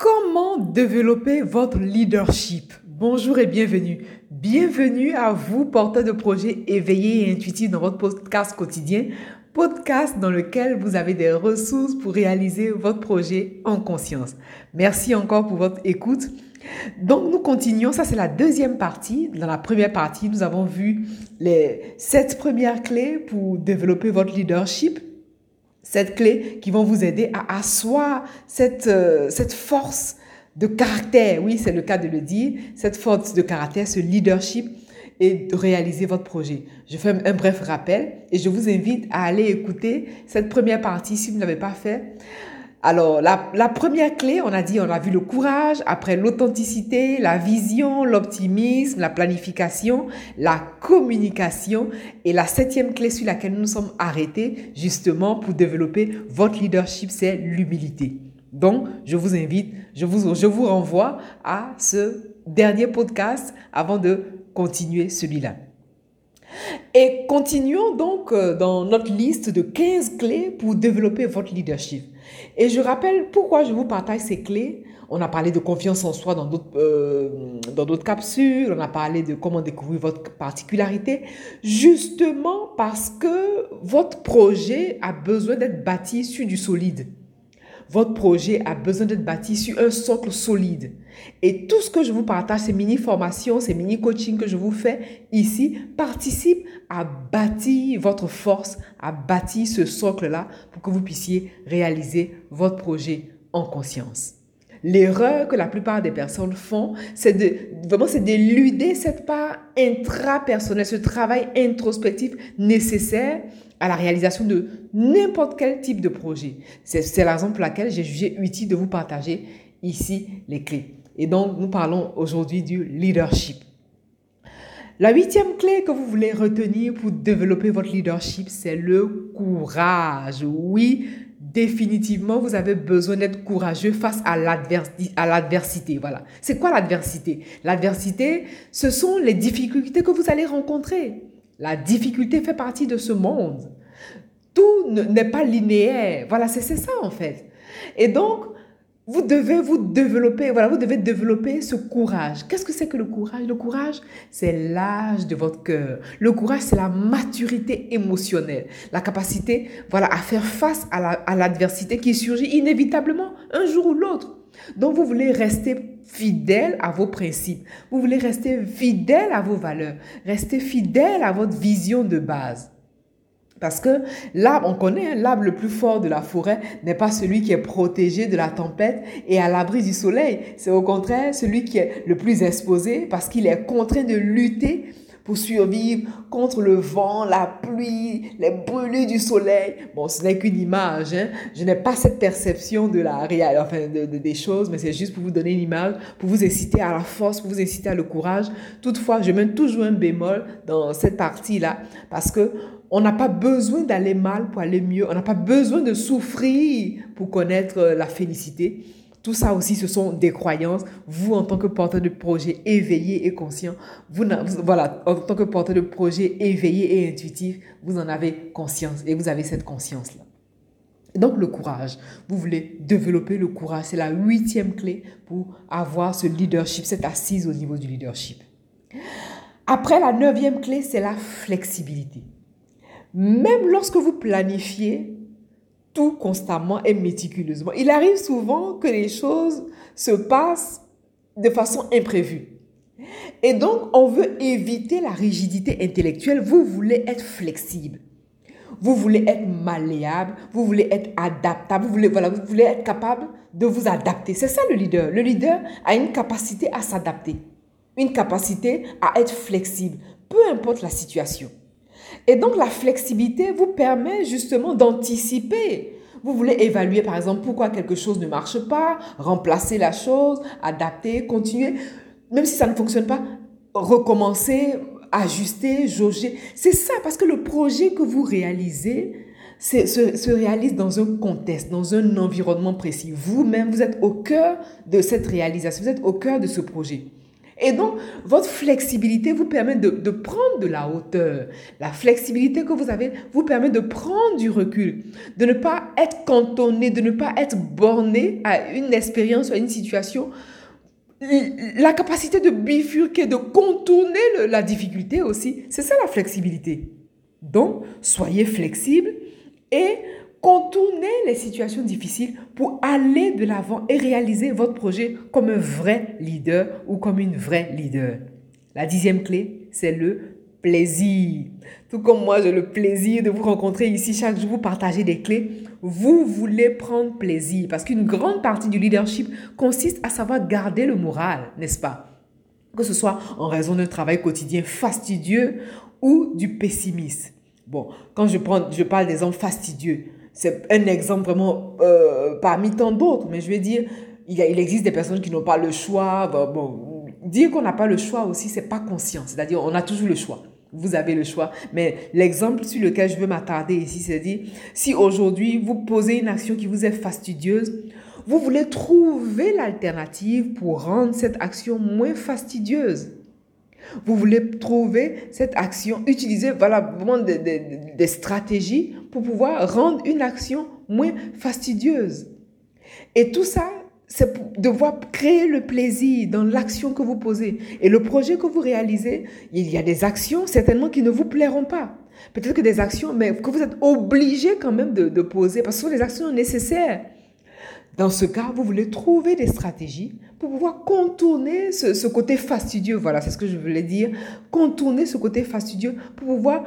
Comment développer votre leadership? Bonjour et bienvenue. Bienvenue à vous, porteurs de projets éveillés et intuitifs dans votre podcast quotidien, podcast dans lequel vous avez des ressources pour réaliser votre projet en conscience. Merci encore pour votre écoute. Donc nous continuons, ça c'est la deuxième partie. Dans la première partie, nous avons vu les sept premières clés pour développer votre leadership cette clé qui vont vous aider à asseoir cette, euh, cette force de caractère, oui, c'est le cas de le dire, cette force de caractère, ce leadership et de réaliser votre projet. Je fais un bref rappel et je vous invite à aller écouter cette première partie si vous ne l'avez pas fait. Alors, la, première clé, on a dit, on a vu le courage, après l'authenticité, la vision, l'optimisme, la planification, la communication. Et la septième clé sur laquelle nous nous sommes arrêtés, justement, pour développer votre leadership, c'est l'humilité. Donc, je vous invite, je vous, je vous renvoie à ce dernier podcast avant de continuer celui-là. Et continuons donc euh, dans notre liste de 15 clés pour développer votre leadership. Et je rappelle pourquoi je vous partage ces clés. On a parlé de confiance en soi dans d'autres euh, dans d'autres capsules. On a parlé de comment découvrir votre particularité. Justement parce que votre projet a besoin d'être bâti sur du solide. Votre projet a besoin d'être bâti sur un socle solide. Et tout ce que je vous partage, ces mini-formations, ces mini-coachings que je vous fais ici, participent à bâtir votre force, à bâtir ce socle-là pour que vous puissiez réaliser votre projet en conscience. L'erreur que la plupart des personnes font, c'est de vraiment c'est d'éluder cette part intrapersonnelle, ce travail introspectif nécessaire à la réalisation de n'importe quel type de projet. C'est la raison pour laquelle j'ai jugé utile de vous partager ici les clés. Et donc, nous parlons aujourd'hui du leadership. La huitième clé que vous voulez retenir pour développer votre leadership, c'est le courage. Oui, définitivement, vous avez besoin d'être courageux face à l'adversité. Voilà. C'est quoi l'adversité? L'adversité, ce sont les difficultés que vous allez rencontrer. La difficulté fait partie de ce monde. Tout n'est pas linéaire. Voilà, c'est ça en fait. Et donc, vous devez vous développer, voilà, vous devez développer ce courage. Qu'est-ce que c'est que le courage? Le courage, c'est l'âge de votre cœur. Le courage, c'est la maturité émotionnelle, la capacité, voilà, à faire face à l'adversité qui surgit inévitablement un jour ou l'autre. Donc, vous voulez rester fidèle à vos principes. Vous voulez rester fidèle à vos valeurs. Rester fidèle à votre vision de base. Parce que l'arbre, on connaît, hein, l'arbre le plus fort de la forêt n'est pas celui qui est protégé de la tempête et à l'abri du soleil. C'est au contraire celui qui est le plus exposé parce qu'il est contraint de lutter pour survivre contre le vent, la pluie, les brûlures du soleil. Bon, ce n'est qu'une image. Hein. Je n'ai pas cette perception de la réalité, enfin, de, des choses, mais c'est juste pour vous donner une image, pour vous inciter à la force, pour vous inciter à le courage. Toutefois, je mets toujours un bémol dans cette partie-là parce que on n'a pas besoin d'aller mal pour aller mieux. On n'a pas besoin de souffrir pour connaître la félicité. Tout ça aussi, ce sont des croyances. Vous, en tant que porteur de projet éveillé et conscient, vous, voilà, en tant que porteur de projet éveillé et intuitif, vous en avez conscience et vous avez cette conscience-là. Donc le courage, vous voulez développer le courage, c'est la huitième clé pour avoir ce leadership, cette assise au niveau du leadership. Après, la neuvième clé, c'est la flexibilité. Même lorsque vous planifiez, tout constamment et méticuleusement. Il arrive souvent que les choses se passent de façon imprévue. Et donc, on veut éviter la rigidité intellectuelle. Vous voulez être flexible. Vous voulez être malléable. Vous voulez être adaptable. Vous voulez, voilà, vous voulez être capable de vous adapter. C'est ça le leader. Le leader a une capacité à s'adapter. Une capacité à être flexible. Peu importe la situation. Et donc la flexibilité vous permet justement d'anticiper. Vous voulez évaluer par exemple pourquoi quelque chose ne marche pas, remplacer la chose, adapter, continuer. Même si ça ne fonctionne pas, recommencer, ajuster, jauger. C'est ça, parce que le projet que vous réalisez se, se, réalise dans un contexte, dans un environnement précis. Vous-même, vous êtes au cœur de cette réalisation, vous êtes au cœur de ce projet. Et donc, votre flexibilité vous permet de, prendre de la hauteur. La flexibilité que vous avez vous permet de prendre du recul, de ne pas être cantonné, de ne pas être borné à une expérience, à une situation. La capacité de bifurquer, de contourner la difficulté aussi, c'est ça la flexibilité. Donc, soyez flexible et contournez les situations difficiles pour aller de l'avant et réaliser votre projet comme un vrai leader ou comme une vraie leader. La dixième clé, c'est le plaisir. Tout comme moi, j'ai le plaisir de vous rencontrer ici chaque jour, vous partager des clés. Vous voulez prendre plaisir parce qu'une grande partie du leadership consiste à savoir garder le moral, n'est-ce pas? Que ce soit en raison d'un travail quotidien fastidieux ou du pessimisme. Bon, quand je, prends, je parle des hommes fastidieux, c'est un exemple vraiment euh, parmi tant d'autres, mais je vais dire, il, il existe des personnes qui n'ont pas le choix. Bon, dire qu'on n'a pas le choix aussi, c'est pas conscient. C'est-à-dire, on a toujours le choix. Vous avez le choix. Mais l'exemple sur lequel je veux m'attarder ici, c'est dire, si aujourd'hui vous posez une action qui vous est fastidieuse, vous voulez trouver l'alternative pour rendre cette action moins fastidieuse. Vous voulez trouver cette action, utiliser voilà, vraiment des, des, des stratégies pour pouvoir rendre une action moins fastidieuse. Et tout ça, c'est pour devoir créer le plaisir dans l'action que vous posez. Et le projet que vous réalisez, il y a des actions certainement qui ne vous plairont pas. Peut-être que des actions, mais que vous êtes obligé quand même de, de poser parce que ce sont des actions nécessaires. Dans ce cas, vous voulez trouver des stratégies pour pouvoir contourner ce, ce côté fastidieux. Voilà, c'est ce que je voulais dire. Contourner ce côté fastidieux pour pouvoir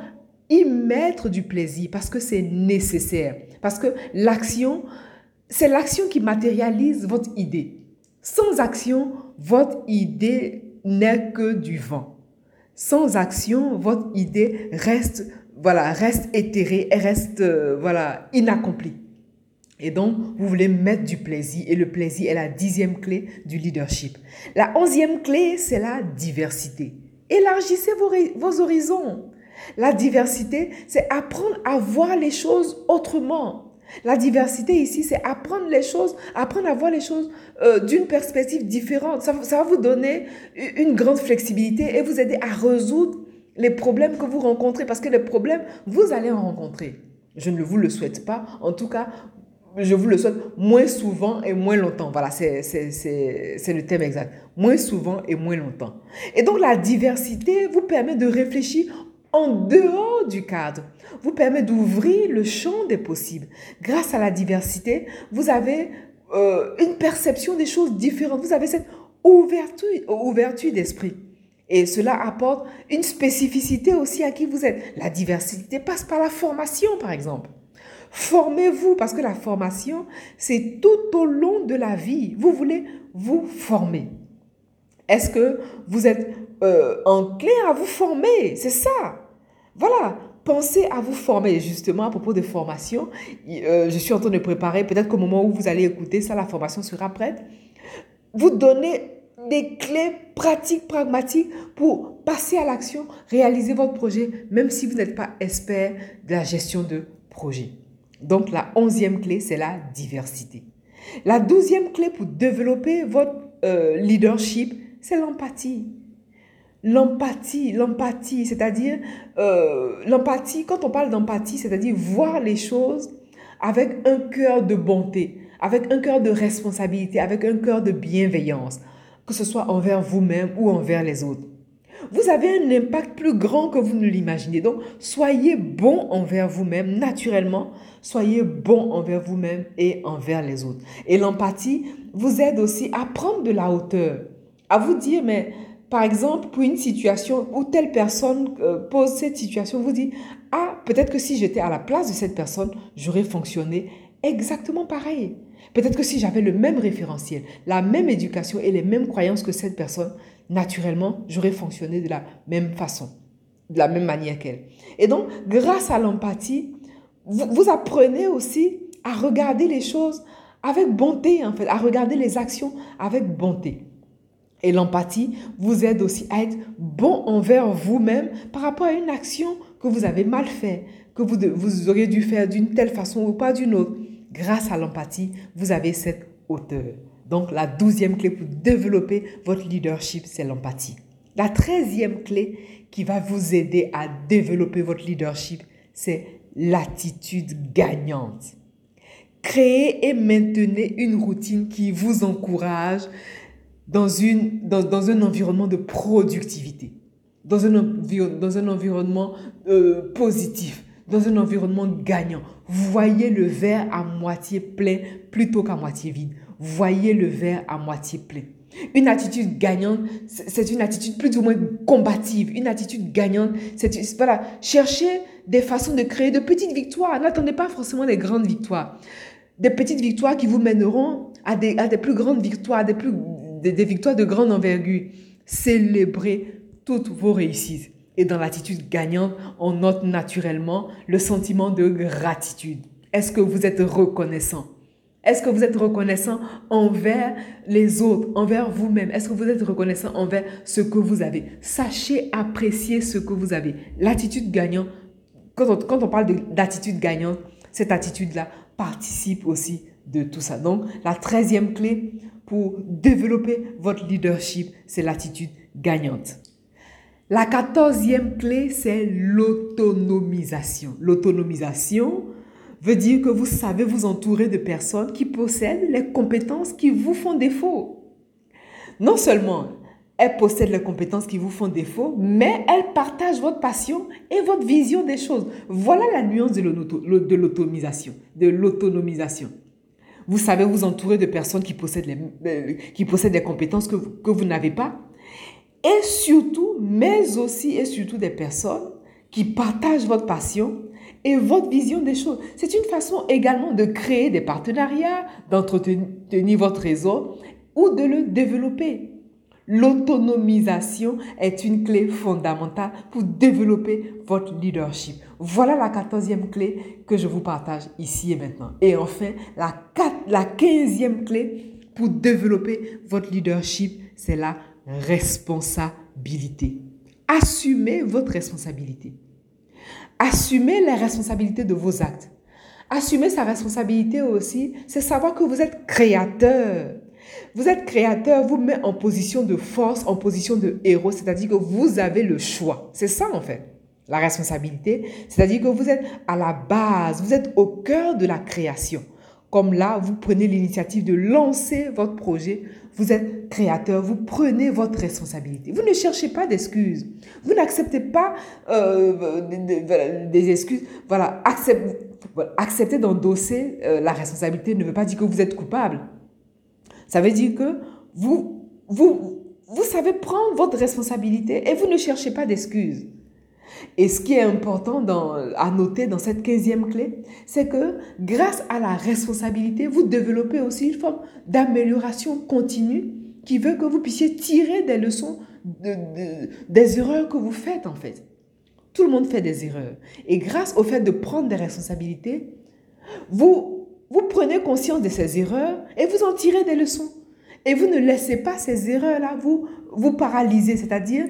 y mettre du plaisir parce que c'est nécessaire. Parce que l'action, c'est l'action qui matérialise votre idée. Sans action, votre idée n'est que du vent. Sans action, votre idée reste, voilà, reste éthérée, et reste, euh, voilà, inaccomplie. Et donc, vous voulez mettre du plaisir. Et le plaisir est la dixième clé du leadership. La onzième clé, c'est la diversité. Élargissez vos, vos horizons. La diversité, c'est apprendre à voir les choses autrement. La diversité ici, c'est apprendre les choses, apprendre à voir les choses euh, d'une perspective différente. Ça, ça va vous donner une grande flexibilité et vous aider à résoudre les problèmes que vous rencontrez parce que les problèmes, vous allez en rencontrer. Je ne vous le souhaite pas. En tout cas, je vous le souhaite moins souvent et moins longtemps. Voilà, c'est le thème exact. Moins souvent et moins longtemps. Et donc, la diversité vous permet de réfléchir en dehors du cadre, vous permet d'ouvrir le champ des possibles. Grâce à la diversité, vous avez euh, une perception des choses différentes. Vous avez cette ouverture, d'esprit. Et cela apporte une spécificité aussi à qui vous êtes. La diversité passe par la formation, par exemple. Formez-vous parce que la formation, c'est tout au long de la vie. Vous voulez vous former. Est-ce que vous êtes euh, enclin à vous former? C'est ça. Voilà, pensez à vous former. Justement, à propos de formation, euh, je suis en train de préparer, peut-être qu'au moment où vous allez écouter ça, la formation sera prête. Vous donnez des clés pratiques, pragmatiques pour passer à l'action, réaliser votre projet, même si vous n'êtes pas expert de la gestion de projet. Donc, la onzième clé, c'est la diversité. La douzième clé pour développer votre euh, leadership, c'est l'empathie. L'empathie, l'empathie, c'est-à-dire euh, l'empathie, quand on parle d'empathie, c'est-à-dire voir les choses avec un cœur de bonté, avec un cœur de responsabilité, avec un cœur de bienveillance, que ce soit envers vous-même ou envers les autres. Vous avez un impact plus grand que vous ne l'imaginez. Donc, soyez bon envers vous-même naturellement, soyez bon envers vous-même et envers les autres. Et l'empathie vous aide aussi à prendre de la hauteur, à vous dire, mais par exemple, pour une situation où telle personne euh, pose cette situation, vous dit, ah, peut-être que si j'étais à la place de cette personne, j'aurais fonctionné exactement pareil. Peut-être que si j'avais le même référentiel, la même éducation et les mêmes croyances que cette personne, naturellement, j'aurais fonctionné de la même façon, de la même manière qu'elle. Et donc, grâce à l'empathie, vous, vous apprenez aussi à regarder les choses avec bonté, en fait, à regarder les actions avec bonté. Et l'empathie vous aide aussi à être bon envers vous-même par rapport à une action que vous avez mal fait, que vous, vous auriez dû faire d'une telle façon ou pas d'une autre. Grâce à l'empathie, vous avez cette hauteur. Donc, la douzième clé pour développer votre leadership, c'est l'empathie. La treizième clé qui va vous aider à développer votre leadership, c'est l'attitude gagnante. Créez et maintenez une routine qui vous encourage dans, une, dans, un environnement de productivité, dans un, dans un environnement euh, positif, dans un environnement gagnant. Voyez le verre à moitié plein plutôt qu'à moitié vide. Voyez le verre à moitié plein. Une attitude gagnante, c'est une attitude plus ou moins combative. Une attitude gagnante, c'est voilà, chercher des façons de créer de petites victoires. N'attendez pas forcément des grandes victoires. Des petites victoires qui vous mèneront à des, à des plus grandes victoires, des, plus, des victoires de grande envergure. Célébrez toutes vos réussites. Et dans l'attitude gagnante, on note naturellement le sentiment de gratitude. Est-ce que vous êtes reconnaissant? Est-ce que vous êtes reconnaissant envers les autres, envers vous-même? Est-ce que vous êtes reconnaissant envers ce que vous avez? Sachez apprécier ce que vous avez. L'attitude gagnante, quand on, quand on parle d'attitude gagnante, cette attitude-là participe aussi de tout ça. Donc, la treizième clé pour développer votre leadership, c'est l'attitude gagnante. La quatorzième clé, c'est l'autonomisation. L'autonomisation, veut dire que vous savez vous entourer de personnes qui possèdent les compétences qui vous font défaut. Non seulement elles possèdent les compétences qui vous font défaut, mais elles partagent votre passion et votre vision des choses. Voilà la nuance de l'autonomisation. Vous savez vous entourer de personnes qui possèdent, les, euh, qui possèdent des compétences que, que vous n'avez pas. Et surtout, mais aussi et surtout des personnes qui partagent votre passion et votre vision des choses. C'est une façon également de créer des partenariats, d'entretenir votre réseau ou de le développer. L'autonomisation est une clé fondamentale pour développer votre leadership. Voilà la quatorzième clé que je vous partage ici et maintenant. Et enfin, la, quinzième clé pour développer votre leadership, c'est la responsabilité. Assumez votre responsabilité. Assumez les responsabilités de vos actes. Assumer sa responsabilité aussi, c'est savoir que vous êtes créateur. Vous êtes créateur, vous met en position de force, en position de héros, c'est-à-dire que vous avez le choix. C'est ça en fait, la responsabilité. C'est-à-dire que vous êtes à la base, vous êtes au cœur de la création. Comme là, vous prenez l'initiative de lancer votre projet, vous êtes créateur, vous prenez votre responsabilité. Vous ne cherchez pas d'excuses. Vous n'acceptez pas euh, des, excuses. Voilà, accepter d'endosser euh, la responsabilité ne veut pas dire que vous êtes coupable. Ça veut dire que vous, vous, vous savez prendre votre responsabilité et vous ne cherchez pas d'excuses. Et ce qui est important à noter dans cette quinzième clé, c'est que grâce à la responsabilité, vous développez aussi une forme d'amélioration continue qui veut que vous puissiez tirer des leçons de, des erreurs que vous faites en fait. Tout le monde fait des erreurs. Et grâce au fait de prendre des responsabilités, vous, vous prenez conscience de ces erreurs et vous en tirez des leçons. Et vous ne laissez pas ces erreurs-là vous, vous paralyser, c'est-à-dire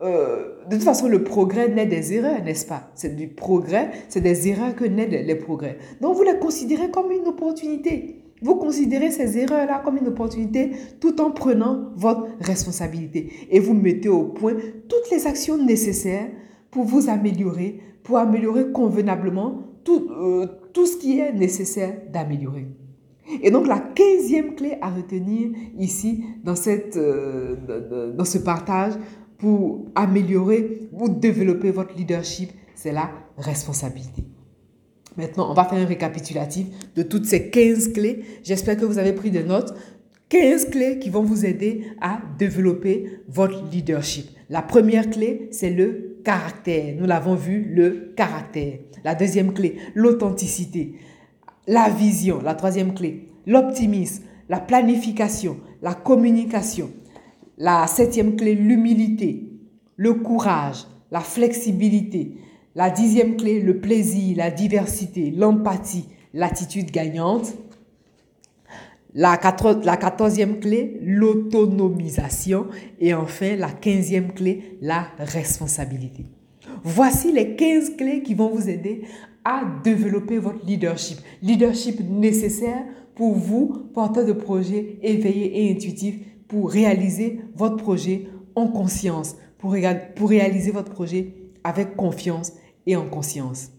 euh, de toute façon, le progrès naît des erreurs, n'est-ce pas? C'est du progrès, c'est des erreurs que naît les progrès. Donc, vous les considérez comme une opportunité. Vous considérez ces erreurs-là comme une opportunité tout en prenant votre responsabilité. Et vous mettez au point toutes les actions nécessaires pour vous améliorer, pour améliorer convenablement tout, euh, tout ce qui est nécessaire d'améliorer. Et donc la quinzième clé à retenir ici dans, cette, euh, dans ce partage, pour améliorer, pour développer votre leadership, c'est la responsabilité. Maintenant, on va faire un récapitulatif de toutes ces 15 clés. J'espère que vous avez pris des notes. 15 clés qui vont vous aider à développer votre leadership. La première clé, c'est le caractère. Nous l'avons vu, le caractère. La deuxième clé, l'authenticité. La vision. La troisième clé, l'optimisme. La planification. La communication. La septième clé, l'humilité, le courage, la flexibilité. La dixième clé, le plaisir, la diversité, l'empathie, l'attitude gagnante. La, quatorzième clé, l'autonomisation. Et enfin, la quinzième clé, la responsabilité. Voici les 15 clés qui vont vous aider à développer votre leadership. Leadership nécessaire pour vous, porteur de projet éveillé et intuitif, pour réaliser votre projet en conscience, pour, pour réaliser votre projet avec confiance et en conscience.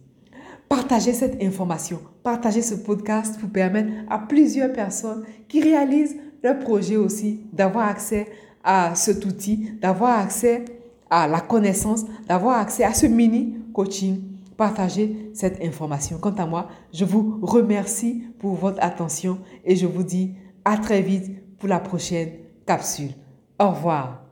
Partagez cette information, partagez ce podcast pour permettre à plusieurs personnes qui réalisent leur projet aussi d'avoir accès à cet outil, d'avoir accès à la connaissance, d'avoir accès à ce mini coaching. Partagez cette information. Quant à moi, je vous remercie pour votre attention et je vous dis à très vite pour la prochaine capsule. Au revoir.